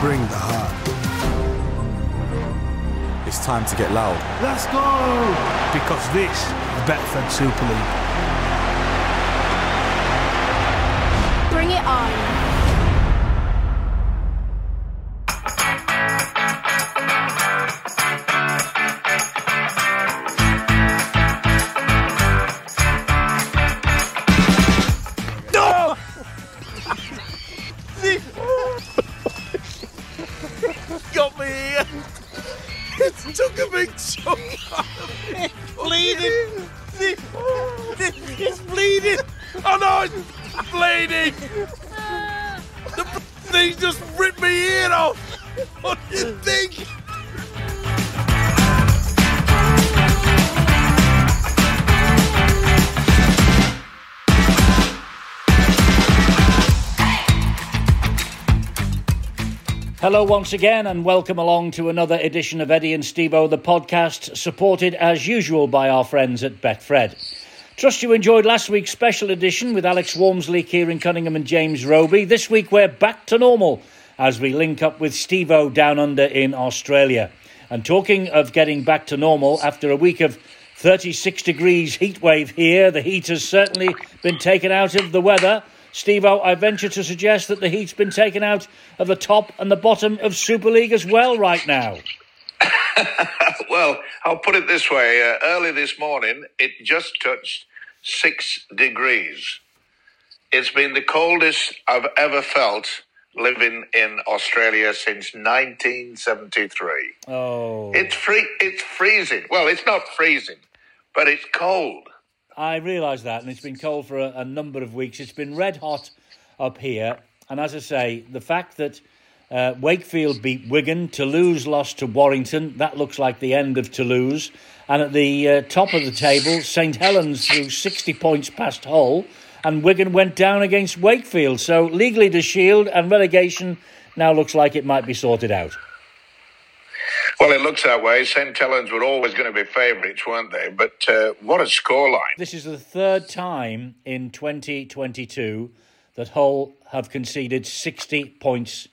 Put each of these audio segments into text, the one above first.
bring the heart. It's time to get loud. Let's go! Because this is Betfred Super League. Hello, once again, and welcome along to another edition of Eddie and Stevo, the podcast, supported as usual by our friends at Betfred. Trust you enjoyed last week's special edition with Alex Walmsley, Kieran Cunningham, and James Roby. This week we're back to normal as we link up with Stevo down under in Australia. And talking of getting back to normal, after a week of 36 degrees heat wave here, the heat has certainly been taken out of the weather. Stevo, I venture to suggest that the heat's been taken out of the top and the bottom of Super League as well right now. well, I'll put it this way. Uh, early this morning, it just touched six degrees. It's been the coldest I've ever felt living in Australia since 1973. Oh. It's free. It's freezing. Well, it's not freezing, but it's cold. I realise that, and it's been cold for a, a, number of weeks. It's been red hot up here, and as I say, the fact that uh, Wakefield beat Wigan, Toulouse lost to Warrington, that looks like the end of Toulouse, and at the uh, top of the table, St Helens threw 60 points past Hull, and Wigan went down against Wakefield. So legally the Shield and relegation now looks like it might be sorted out. Well, it looks that way. St. Helens were always going to be favourites, weren't they? But uh, what a scoreline. This is the third time in 2022 that Hull have conceded 60 points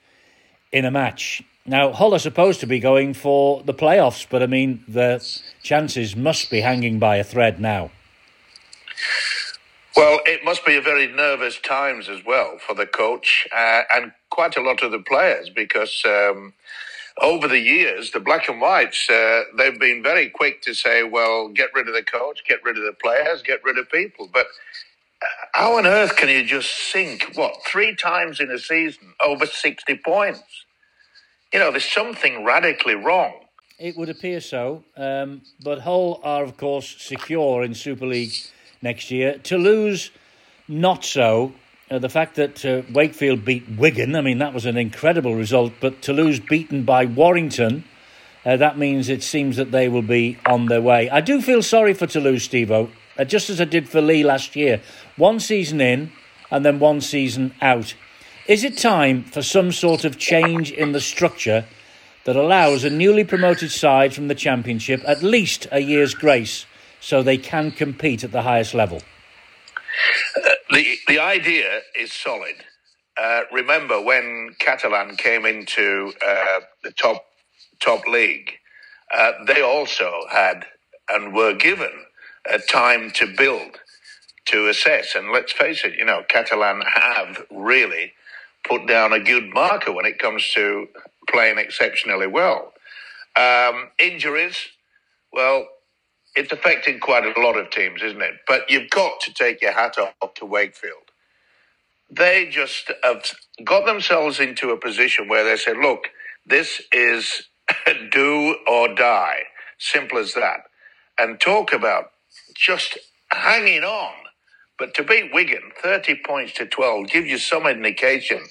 in a match. Now, Hull are supposed to be going for the playoffs, but I mean, the chances must be hanging by a thread now. Well, it must be a very nervous times as well for the coach uh, and quite a lot of the players because. Um, over the years, the black and whites, uh, they've been very quick to say, well, get rid of the coach, get rid of the players, get rid of people. But uh, how on earth can you just sink, what, three times in a season over 60 points? You know, there's something radically wrong. It would appear so. Um, but Hull are, of course, secure in Super League next year. Toulouse, not so. Uh, the fact that uh, Wakefield beat Wigan, I mean, that was an incredible result, but Toulouse beaten by Warrington, uh, that means it seems that they will be on their way. I do feel sorry for Toulouse, Stevo, uh, just as I did for Leigh last year. One season in and then one season out. Is it time for some sort of change in the structure that allows a newly promoted side from the Championship at least a year's grace so they can compete at the highest level? The the idea is solid. Uh, remember when Catalan came into uh, the top top league, uh, they also had and were given a time to build, to assess. And let's face it, you know, Catalan have really put down a good marker when it comes to playing exceptionally well. Um, injuries, well, it's affecting quite a lot of teams, isn't it? But you've got to take your hat off to Wakefield. They just have got themselves into a position where they said, look, this is do or die. Simple as that. And talk about just hanging on. But to beat Wigan, 30 points to 12, gives you some indication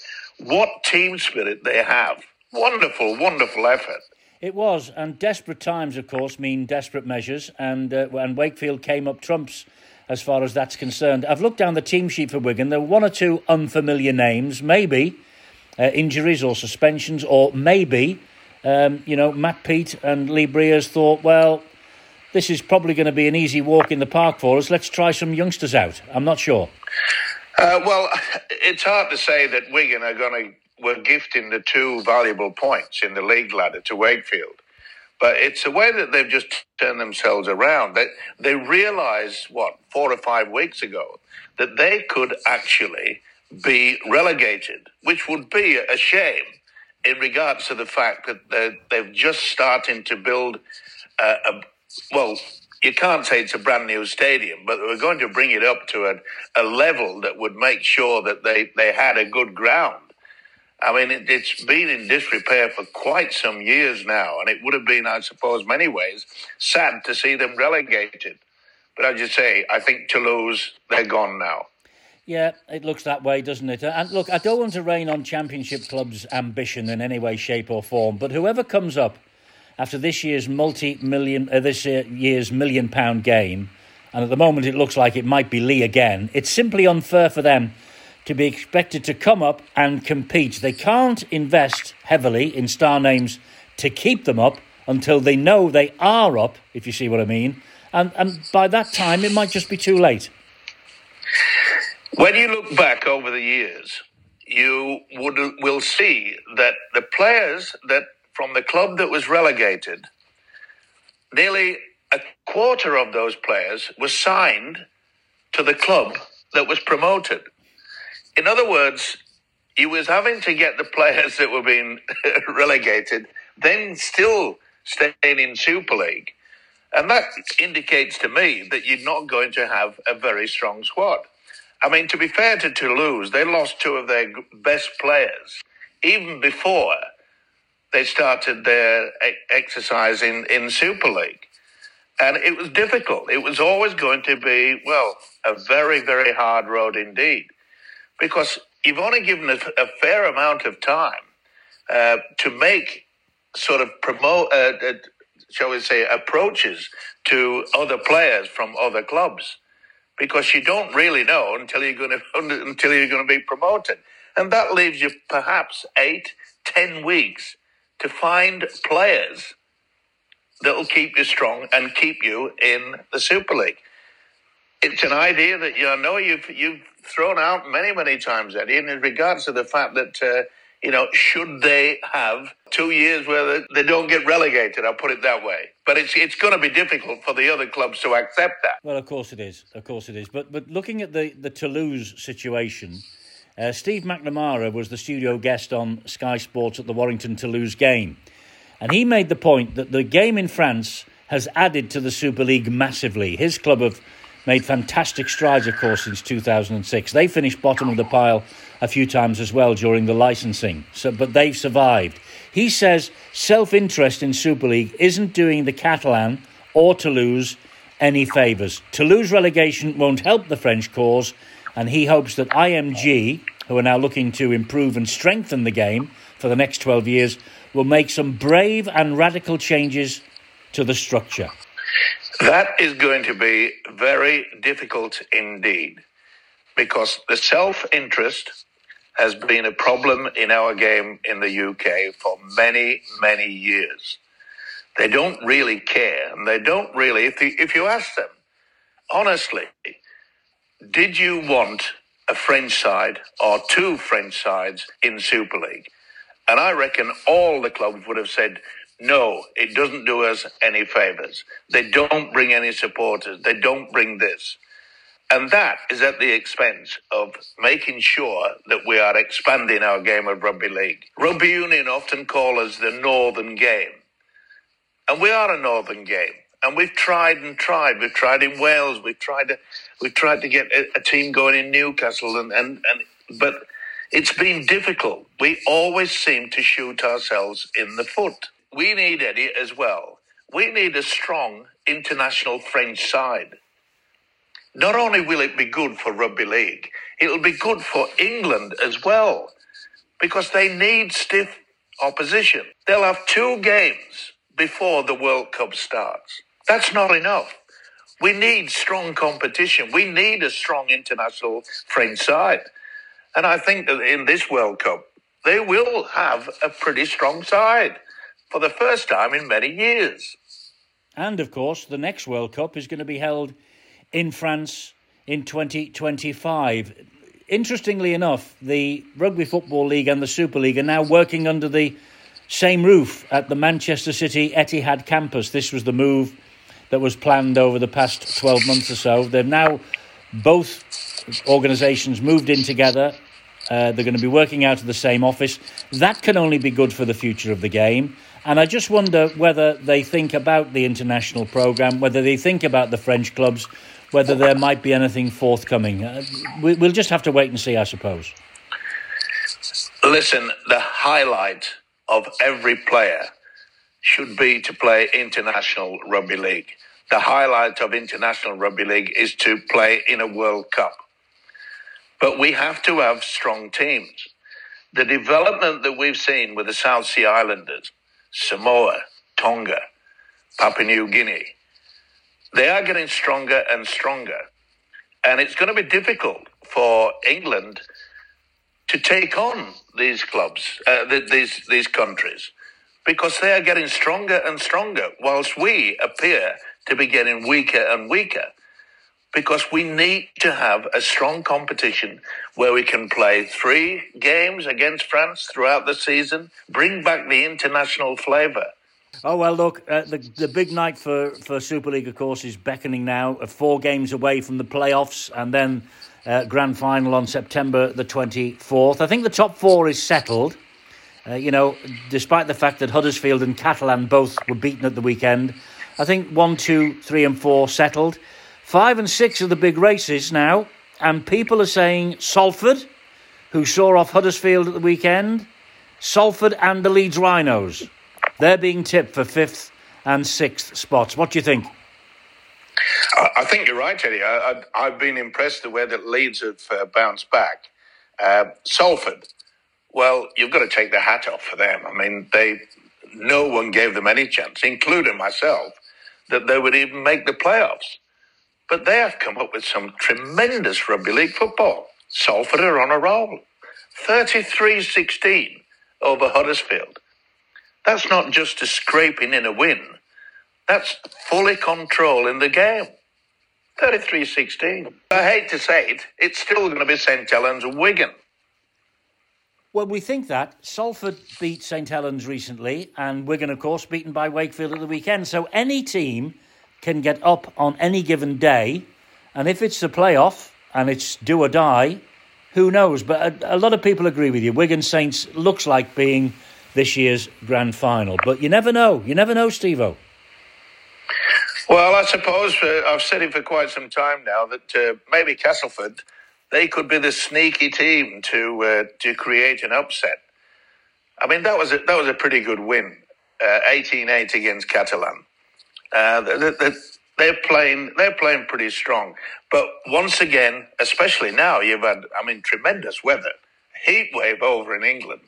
what team spirit they have. Wonderful, wonderful effort. It was, and desperate times, of course, mean desperate measures, and uh, and Wakefield came up trumps as far as that's concerned. I've looked down the team sheet for Wigan. There were one or two unfamiliar names, maybe uh, injuries or suspensions, or maybe um, you know Matt Peet and Lee Briers thought, well, this is probably going to be an easy walk in the park for us. Let's try some youngsters out. I'm not sure. Uh, well, it's hard to say that Wigan are going to were gifting the two valuable points in the league ladder to Wakefield. But it's a way that they've just turned themselves around. They, they realized, what, four or five weeks ago, that they could actually be relegated, which would be a shame in regards to the fact that they're just starting to build a, a well, you can't say it's a brand new stadium, but we're going to bring it up to a, a level that would make sure that they, they had a good ground. I mean, it, it's been in disrepair for quite some years now, and it would have been, I suppose, many ways sad to see them relegated. But as you say, I think Toulouse, they're gone now. Yeah, it looks that way, doesn't it? And look, I don't want to rain on Championship clubs' ambition in any way, shape, or form, but whoever comes up after this year's multi-million, uh, this year's million-pound game, and at the moment it looks like it might be Leigh again. It's simply unfair for them to be expected to come up and compete. They can't invest heavily in star names to keep them up until they know they are up, if you see what I mean. And, and by that time, it might just be too late. When you look back over the years, you would will see that the players that from the club that was relegated, nearly a quarter of those players were signed to the club that was promoted. In other words, he was having to get the players that were being relegated, then still staying in Super League. And that indicates to me that you're not going to have a very strong squad. I mean, to be fair to Toulouse, they lost two of their best players even before they started their exercise in, in Super League. And it was difficult. It was always going to be, well, a very, very hard road indeed. Because you've only given a, a fair amount of time uh, to make sort of promote, uh, uh, shall we say, approaches to other players from other clubs because you don't really know until you're going to until you're going to be promoted, and that leaves you perhaps eight, ten weeks to find players that will keep you strong and keep you in the Super League. It's an idea that you know you've you've thrown out many many times, Eddie, in regards to the fact that. Uh, you know, should they have two years where they don't get relegated? I'll put it that way. But it's it's going to be difficult for the other clubs to accept that. Well, of course it is. Of course it is. But but looking at the the Toulouse situation. Uh, Steve McNamara was the studio guest on Sky Sports at the Warrington Toulouse game. And he made the point that the game in France has added to the Super League massively. His club have made fantastic strides, of course, since 2006. They finished bottom of the pile a few times as well during the licensing, so, but they've survived. He says self interest in Super League isn't doing the Catalan or Toulouse any favours. Toulouse relegation won't help the French cause, and he hopes that IMG, who are now looking to improve and strengthen the game for the next 12 years, will make some brave and radical changes to the structure. That is going to be very difficult indeed because the self interest has been a problem in our game in the UK for many, many years. They don't really care, and they don't really, if, the, if you ask them, honestly, did you want a French side or two French sides in Super League? And I reckon all the clubs would have said, no, it doesn't do us any favors. They don't bring any supporters. They don't bring this. And that is at the expense of making sure that we are expanding our game of rugby league. Rugby union often call us the northern game. And we are a northern game. And we've tried and tried. We've tried in Wales. We've tried to, we've tried to get a, a team going in Newcastle and, and, and, but it's been difficult. We always seem to shoot ourselves in the foot. We need Eddie as well. We need a strong international French side not only will it be good for rugby league, it'll be good for England as well because they need stiff opposition. They'll have two games before the World Cup starts. That's not enough. We need strong competition. We need a strong international French side. And I think that in this World Cup, they will have a pretty strong side for the first time in many years. And of course, the next World Cup is going to be held in France in 2025. interestingly enough, the Rugby Football League and the Super League are now working under the same roof at the Manchester City Etihad campus. This was the move that was planned over the past 12 months or so. They've now both organisations moved in together. Uh, they're going to be working out of the same office. That can only be good for the future of the game. And I just wonder whether they think about the international programme, whether they think about the French clubs, whether there might be anything forthcoming. Uh, we, we'll just have to wait and see, I suppose. Listen, the highlight of every player should be to play international rugby league. The highlight of international rugby league is to play in a World Cup. But we have to have strong teams. The development that we've seen with the South Sea Islanders, Samoa, Tonga, Papua New Guinea, they are getting stronger and stronger. And it's going to be difficult for England to take on these clubs, uh, these, these countries, because they are getting stronger and stronger, whilst we appear to be getting weaker and weaker. Because we need to have a strong competition where we can play three games against France throughout the season, bring back the international flavour. Oh well, look, uh, the the big night for, for Super League, of course, is beckoning now. Uh, four games away from the playoffs, and then uh, grand final on September the twenty fourth. I think the top four is settled. Uh, you know, despite the fact that Huddersfield and Catalan both were beaten at the weekend, I think one, two, three, and four settled. Five and six are the big races now, and people are saying Salford, who saw off Huddersfield at the weekend, Salford and the Leeds Rhinos. They're being tipped for fifth and sixth spots. What do you think? I think you're right, Eddie. I, have been impressed the way that Leeds have uh, bounced back. Uh, Salford, well, you've got to take the hat off for them. I mean, they no one gave them any chance, including myself, that they would even make the playoffs. But they have come up with some tremendous rugby league football. Salford are on a roll. 33-16 over Huddersfield. That's not just a scraping in a win. That's fully controlling the game. 33-16. I hate to say it, it's still going to be St Helens Wigan. Well, we think that. Salford beat St Helens recently, and Wigan, of course, beaten by Wakefield at the weekend. So any team can get up on any given day, and if it's a playoff and it's do or die, who knows? But a, a lot of people agree with you. Wigan Saints looks like being this year's grand final. But you never know. You never know, Stevo. Well, I suppose uh, I've said it for quite some time now that uh, maybe Castleford, they could be the sneaky team to uh, to create an upset. I mean, that was a, that was a pretty good win, uh, eighteen eight against Catalan. Uh, they're playing they're playing pretty strong, but once again, especially now, you've had I mean tremendous weather, heat wave over in England.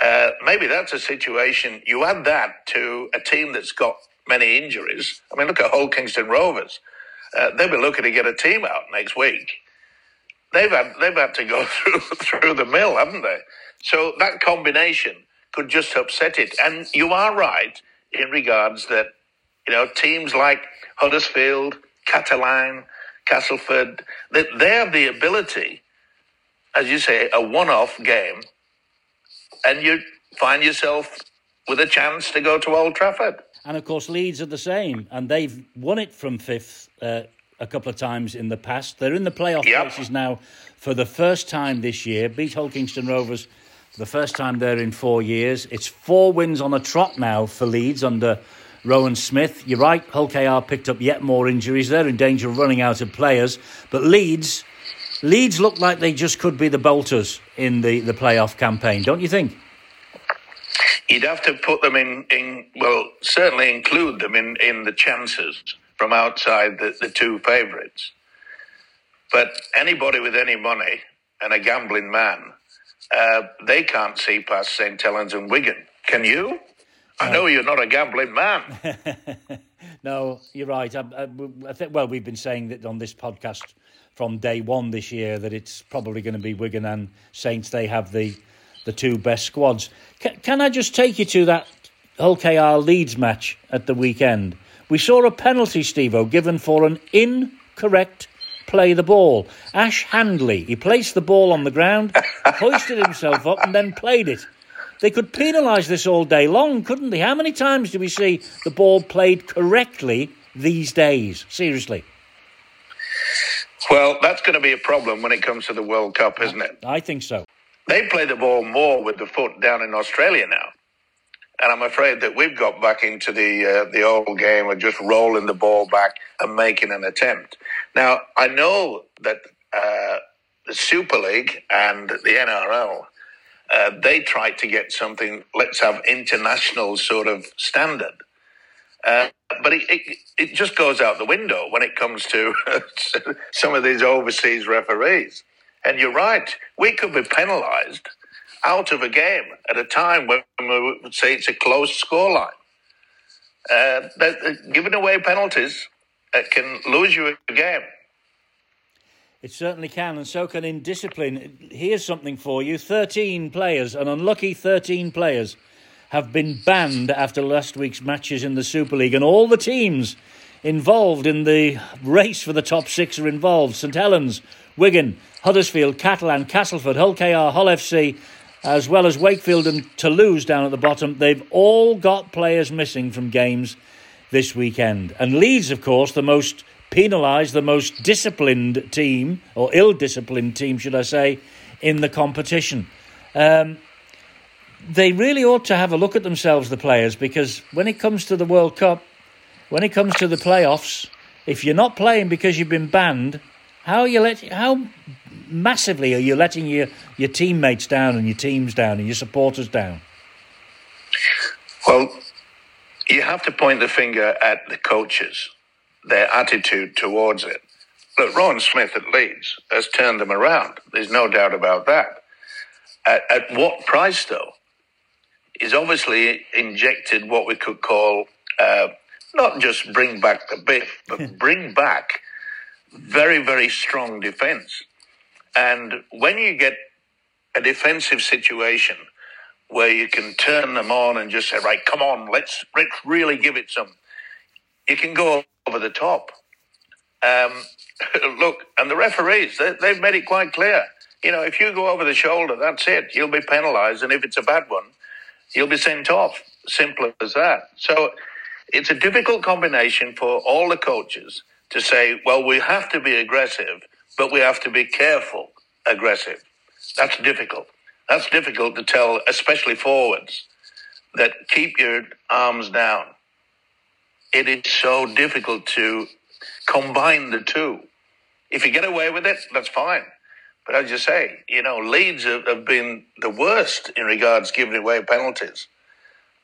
Uh, maybe that's a situation. You add that to a team that's got many injuries. I mean, look at Hull Kingston Rovers. Uh, they'll be looking to get a team out next week. They've had they've had to go through through the mill, haven't they? So that combination could just upset it. And you are right in regards that you know teams like Huddersfield, Catalan, Castleford, that they have the ability, as you say, a one-off game and you find yourself with a chance to go to Old Trafford. And of course, Leeds are the same, and they've won it from fifth uh, a couple of times in the past. They're in the playoff yep. races now for the first time this year. Beat Hull Kingston Rovers for the first time there in four years. It's four wins on a trot now for Leeds under Rohan Smith. You're right, Hull KR picked up yet more injuries. They're in danger of running out of players. But Leeds Leeds look like they just could be the bolters in the, the playoff campaign, don't you think? You'd have to put them in, in well, certainly include them in, in the chances from outside the, the two favourites. But anybody with any money and a gambling man, uh, they can't see past St Helens and Wigan. Can you? I know you're not a gambling man. no, you're right. Um, uh, I, I, I think, well, we've been saying that on this podcast from day one this year that it's probably going to be Wigan and Saints. They have the the two best squads. Can, can I just take you to that Hull KR Leeds match at the weekend? We saw a penalty, Stevo, given for an incorrect play the ball. Ash Handley, he placed the ball on the ground, hoisted himself up, and then played it. They could penalise this all day long, couldn't they? How many times do we see the ball played correctly these days? Seriously. Well, that's going to be a problem when it comes to the World Cup, isn't it? I think so. They play the ball more with the foot down in Australia now. And I'm afraid that we've got back into the uh, the old game of just rolling the ball back and making an attempt. Now, I know that uh, the Super League and the NRL, uh, they tried to get something, let's have international sort of standard. Uh, but it, it, it just goes out the window when it comes to some of these overseas referees. And you're right, we could be penalised out of a game at a time when we would say it's a close scoreline. Uh, that, uh, giving away penalties uh, can lose you a game. It certainly can, and so can indiscipline. Here's something for you 13 players, an unlucky 13 players, have been banned after last week's matches in the Super League, and all the teams involved in the race for the top six are involved St Helens, Wigan, Huddersfield, Catalan, Castleford, Hull KR, Hull FC, as well as Wakefield and Toulouse down at the bottom. They've all got players missing from games this weekend. And Leeds, of course, the most penalised, the most disciplined team, or ill disciplined team, should I say, in the competition. Um, they really ought to have a look at themselves, the players, because when it comes to the World Cup, when it comes to the playoffs, if you're not playing because you've been banned, how are you let, how massively are you letting your, your teammates down and your teams down and your supporters down? Well, you have to point the finger at the coaches, their attitude towards it. Look, Rohan Smith at Leeds has turned them around. There's no doubt about that. At, at what price, though? He's obviously injected what we could call uh, not just bring back the biff, but bring back very, very strong defence. And when you get a defensive situation where you can turn them on and just say, right, come on, let's let's really give it some, you can go over the top. Um, look, and the referees, they, they've made it quite clear. You know, if you go over the shoulder, that's it. You'll be penalised, and if it's a bad one, you'll be sent off. Simple as that. So it's a difficult combination for all the coaches to say, well, we have to be aggressive, but we have to be careful aggressive. That's difficult. That's difficult to tell, especially forwards, that keep your arms down. It is so difficult to combine the two. If you get away with it, that's fine. But as you say, you know, Leeds have, have been the worst in regards giving away penalties.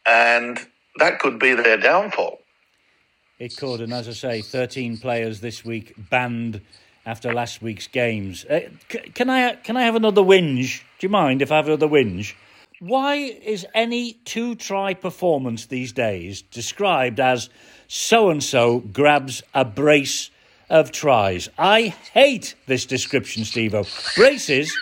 And that could be their downfall. It could, and as I say, 13 players this week banned after last week's games. Uh, c- can I can I have another whinge? Do you mind if I have another whinge? Why is any two try performance these days described as so and so grabs a brace of tries? I hate this description, Stevo. Braces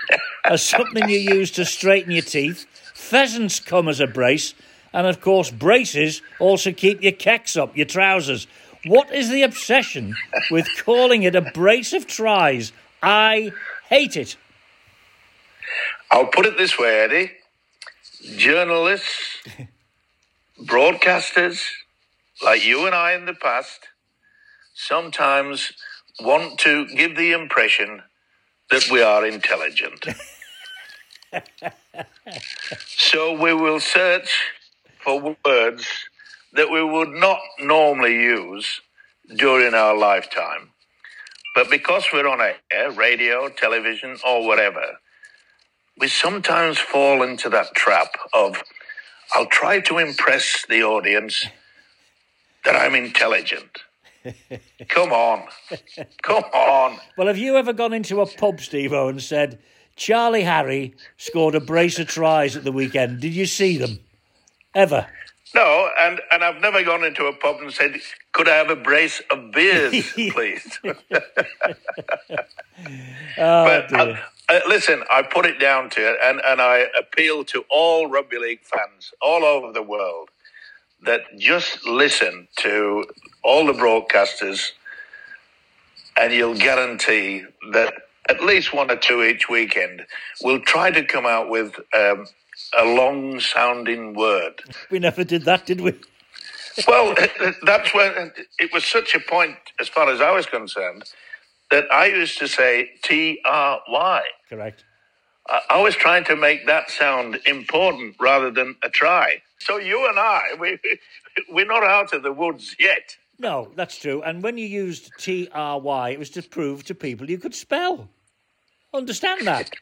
are something you use to straighten your teeth. Pheasants come as a brace, and of course, braces also keep your kecks up, your trousers. What is the obsession with calling it a brace of tries? I hate it. I'll put it this way, Eddie. Journalists, broadcasters, like you and I in the past, sometimes want to give the impression that we are intelligent. so we will search for words that we would not normally use during our lifetime. But because we're on air, radio, television, or whatever, we sometimes fall into that trap of, I'll try to impress the audience that I'm intelligent. Come on. Come on. Well, have you ever gone into a pub, Stevo, and said, Charlie Harry scored a brace of tries at the weekend? Did you see them? Ever? No, and, and I've never gone into a pub and said, could I have a brace of beers, please? oh, but dear. uh, uh, listen, I put it down to it, and, and I appeal to all rugby league fans all over the world that just listen to all the broadcasters and you'll guarantee that at least one or two each weekend will try to come out with um, a long sounding word. We never did that, did we? Well, that's when it was such a point, as far as I was concerned, that I used to say T R Y. Correct. I I was trying to make that sound important rather than a try. So you and I, we, we're not out of the woods yet. No, that's true. And when you used T R Y, it was to prove to people you could spell. Understand that?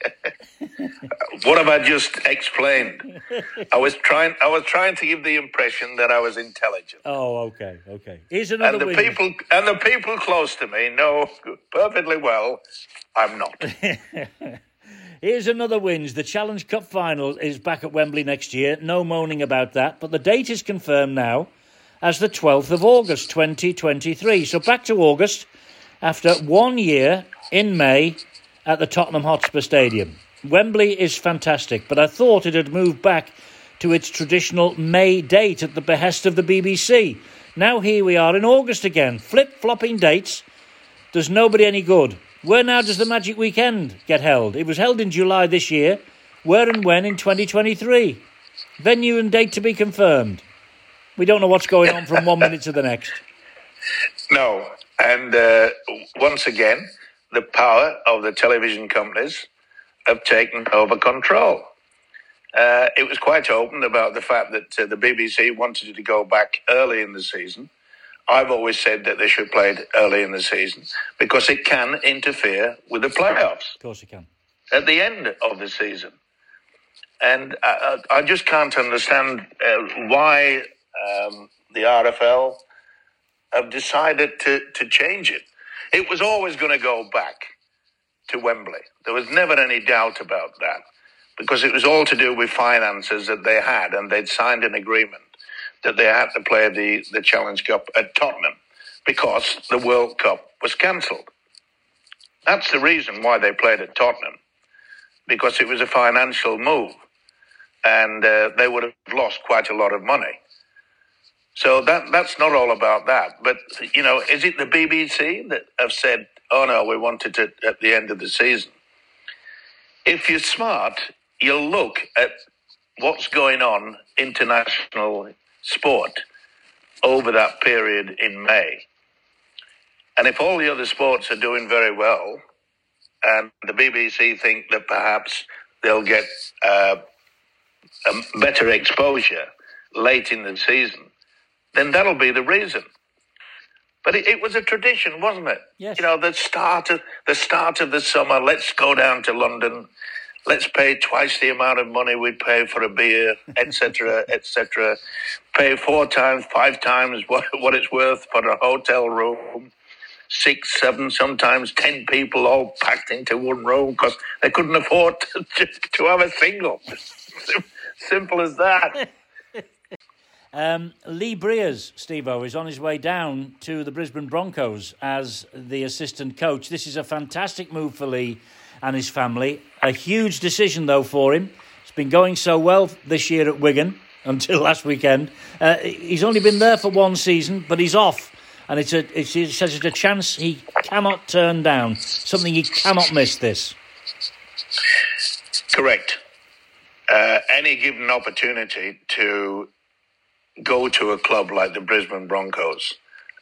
What have I just explained? I was trying. I was trying to give the impression that I was intelligent, oh, okay, okay. Here's another and the people and the people close to me know perfectly well I'm not. Here's another wins. The Challenge Cup final is back at Wembley next year. No moaning about that. But the date is confirmed now as the 12th of August 2023. So back to August after one year in May at the Tottenham Hotspur Stadium. Wembley is fantastic, but I thought it had moved back to its traditional May date at the behest of the BBC. Now here we are in August again, flip flopping dates does nobody any good. Where now does the Magic Weekend get held? It was held in July this year. Where and when in 2023? Venue and date to be confirmed. We don't know what's going on from one minute to the next. No, and uh, once again, the power of the television companies have taken over control. Uh, it was quite open about the fact that uh, the BBC wanted to go back early in the season. I've always said that they should play it early in the season because it can interfere with the playoffs Of course it can. at the end of the season. And I, I just can't understand uh, why um, the RFL have decided to, to change it. It was always going to go back to Wembley. There was never any doubt about that because it was all to do with finances that they had and they'd signed an agreement that they had to play the, the Challenge Cup at Tottenham because the World Cup was cancelled. That's the reason why they played at Tottenham because it was a financial move and uh, they would have lost quite a lot of money. So that that's not all about that. But you know, is it the BBC that have said, "Oh no, we wanted it at the end of the season"? If you're smart, you'll look at what's going on international sport over that period in May, and if all the other sports are doing very well, and the BBC think that perhaps they'll get uh, a better exposure late in the season, then that'll be the reason. But it, it was a tradition, wasn't it? Yes. You know, the start of the start of the summer. Let's go down to London. Let's pay twice the amount of money we pay for a beer, etc., etc. Pay four times, five times what, what it's worth for a hotel room. Six, seven, sometimes ten people all packed into one room because they couldn't afford to, to have a single. Simple as that. Um, Lee Briers, Steve is on his way down to the Brisbane Broncos as the assistant coach. This is a fantastic move for Lee and his family. A huge decision, though, for him. It's been going so well this year at Wigan until last weekend. Uh, he's only been there for one season, but he's off. And it's a, it's, he says it's a chance he cannot turn down, something he cannot miss this. Correct. Uh, any given opportunity to go to a club like the Brisbane Broncos,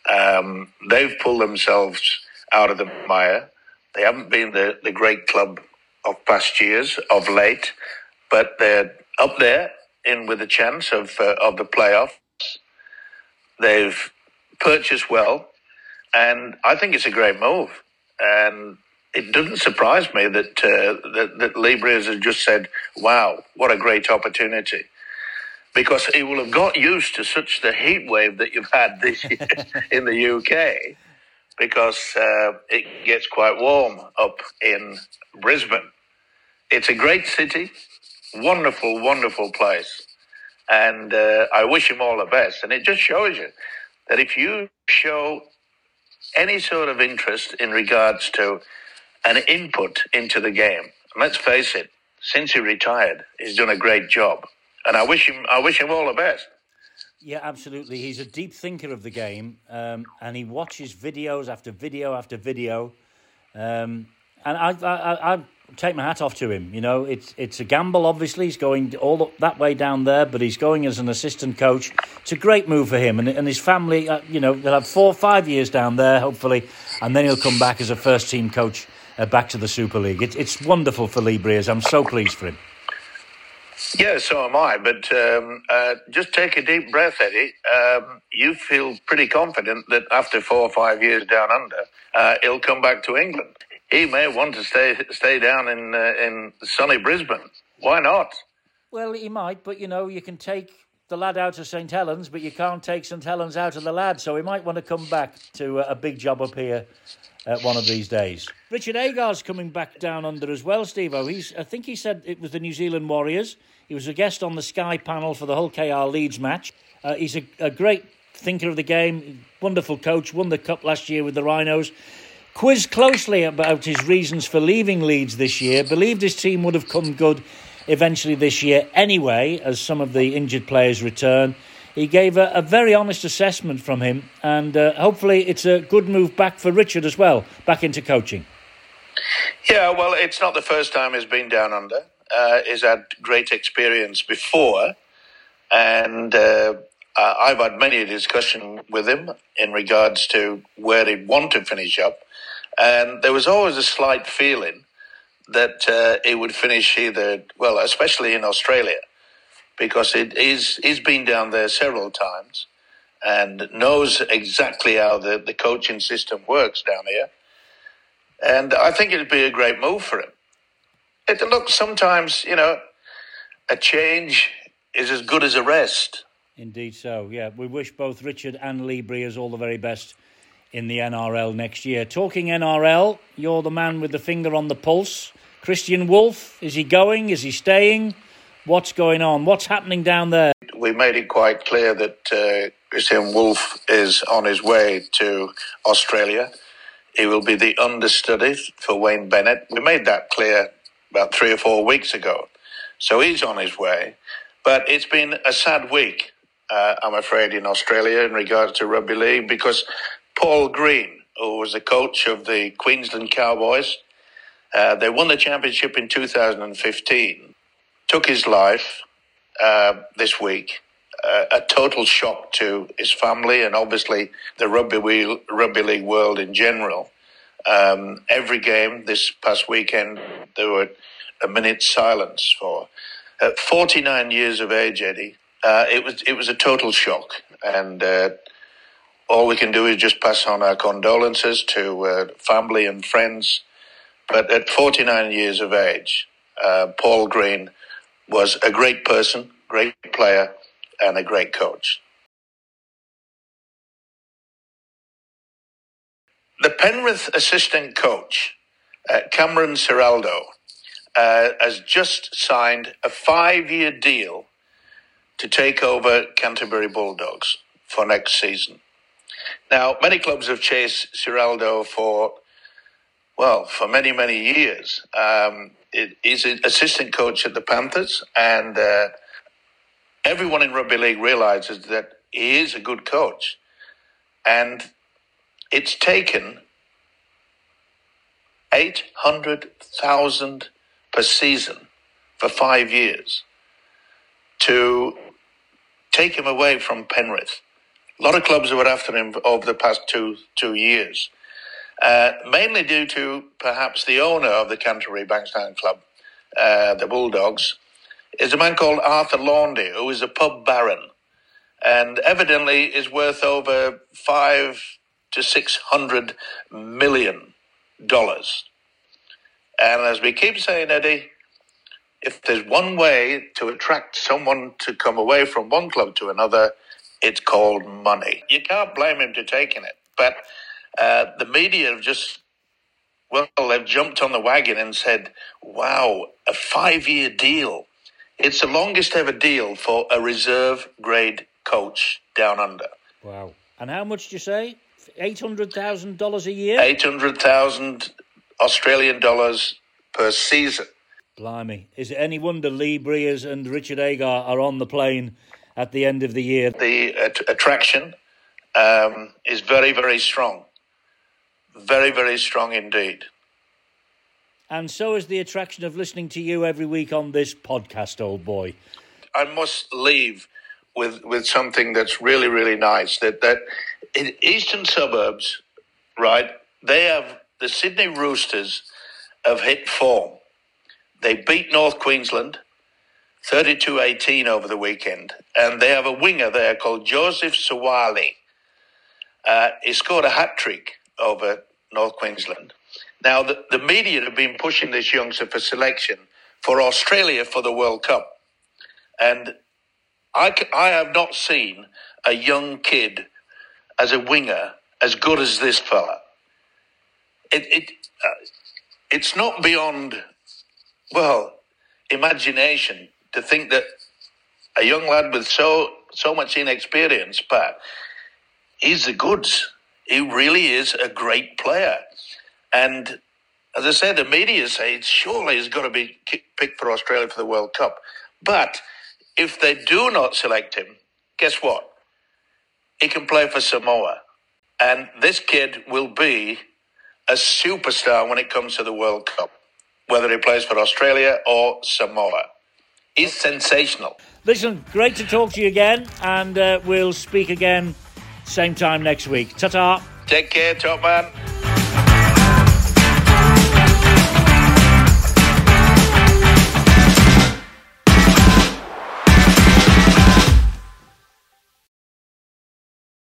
um, they've pulled themselves out of the mire. They haven't been the, the great club of past years, of late, but they're up there in with a chance of uh, of the playoffs. They've purchased well, and I think it's a great move. And it doesn't surprise me that uh, that, that Lee Briers has just said, "Wow, what a great opportunity." Because he will have got used to such the heat wave that you've had this year in the UK, because uh, it gets quite warm up in Brisbane. It's a great city, wonderful, wonderful place, and uh, I wish him all the best. And it just shows you that if you show any sort of interest in regards to an input into the game. Let's face it, since he retired, he's done a great job, and I wish him I wish him all the best. Yeah, absolutely. He's a deep thinker of the game, um, and he watches videos after video after video. Um, and I, I, I, take my hat off to him. You know, it's it's a gamble. Obviously, he's going all that way down there, but he's going as an assistant coach. It's a great move for him and, and his family. Uh, you know, they'll have four or five years down there, hopefully, and then he'll come back as a first team coach uh, back to the Super League. It, it's wonderful for Briers. I'm so pleased for him. Yeah, so am I. But um, uh, just take a deep breath, Eddie. Um, you feel pretty confident that after four or five years down under, uh, he'll come back to England. He may want to stay stay down in uh, in sunny Brisbane. Why not? Well, he might, but you know, you can take the lad out of St Helens, but you can't take St Helens out of the lad. So he might want to come back to a big job up here uh, one of these days. Richard Agar's coming back down under as well, Steve. Oh, He's, I think he said it was the New Zealand Warriors. He was a guest on the Sky panel for the Hull KR Leeds match. Uh, he's a, a great thinker of the game, wonderful coach, won the cup last year with the Rhinos. Quizzed closely about his reasons for leaving Leeds this year, believed his team would have come good eventually this year anyway, as some of the injured players return. He gave a, a very honest assessment from him, and uh, hopefully it's a good move back for Richard as well, back into coaching. Yeah, well, it's not the first time he's been down under. Uh, he's had great experience before, and uh, I've had many a discussion with him in regards to where he'd want to finish up, and there was always a slight feeling that uh, he would finish either, well, especially in Australia, because it is he's been down there several times and knows exactly how the, the coaching system works down here. And I think it'd be a great move for him. It looks sometimes, you know, a change is as good as a rest. Indeed, so yeah. We wish both Richard and Lee Briers all the very best in the NRL next year. Talking NRL, you're the man with the finger on the pulse. Kristian Woolf, is he going? Is he staying? What's going on? What's happening down there? We made it quite clear that uh, Kristian Woolf is on his way to Australia. He will be the understudy for Wayne Bennett. We made that clear about three or four weeks ago. So he's on his way. But it's been a sad week, uh, I'm afraid, in Australia in regards to rugby league because Paul Green, who was the coach of the Queensland Cowboys, uh, they won the championship in 2015, took his life uh, this week. Uh, a total shock to his family and obviously the rugby, rugby league world in general. Um, every game this past weekend, there were a minute's silence for. At 49 years of age, Eddie, uh, it was it was a total shock, and uh, all we can do is just pass on our condolences to uh, family and friends. But at 49 years of age, uh, Paul Green was a great person, great player, and a great coach. The Penrith assistant coach, uh, Cameron Ciraldo, uh, has just signed a five year deal to take over Canterbury Bulldogs for next season. Now, many clubs have chased Ciraldo for, well, for many, many years. Um, he's an assistant coach at the Panthers, and uh, everyone in rugby league realizes that he is a good coach. And it's taken 800,000 per season for five years to take him away from Penrith. A lot of clubs were after him over the past two two years, uh, mainly due to perhaps the owner of the Canterbury Bankstown Club, uh, the Bulldogs, is a man called Arthur Laundy, who is a pub baron, and evidently is worth over five to six hundred million dollars. And as we keep saying, Eddie, if there's one way to attract someone to come away from one club to another, it's called money. You can't blame him for taking it. But uh, the media have just, well, they've jumped on the wagon and said, wow, a five year deal. It's the longest ever deal for a reserve grade coach down under. Wow. And how much do you say? $800,000 a year? 800,000 Australian dollars per season. Blimey. Is it any wonder Lee Briers and Richard Agar are on the plane at the end of the year. The att- attraction um, is very, very strong. Very, very strong indeed. And so is the attraction of listening to you every week on this podcast, old boy. I must leave with with something that's really really nice. That that in eastern suburbs, right? They have the Sydney Roosters have hit form. They beat North Queensland 32-18 over the weekend, and they have a winger there called Joseph Suaalii. Uh, he scored a hat trick over North Queensland. Now the, the media have been pushing this youngster for selection for Australia for the World Cup. And I, I have not seen a young kid as a winger as good as this fella. It, it, uh, it's not beyond, well, imagination to think that a young lad with so so much inexperience, but he's the goods. He really is a great player. And as I said, the media say surely he's got to be picked for Australia for the World Cup. But if they do not select him, guess what? He can play for Samoa. And this kid will be a superstar when it comes to the World Cup, whether he plays for Australia or Samoa. He's sensational. Listen, great to talk to you again, and uh, we'll speak again same time next week. Ta ta. Take care, top man.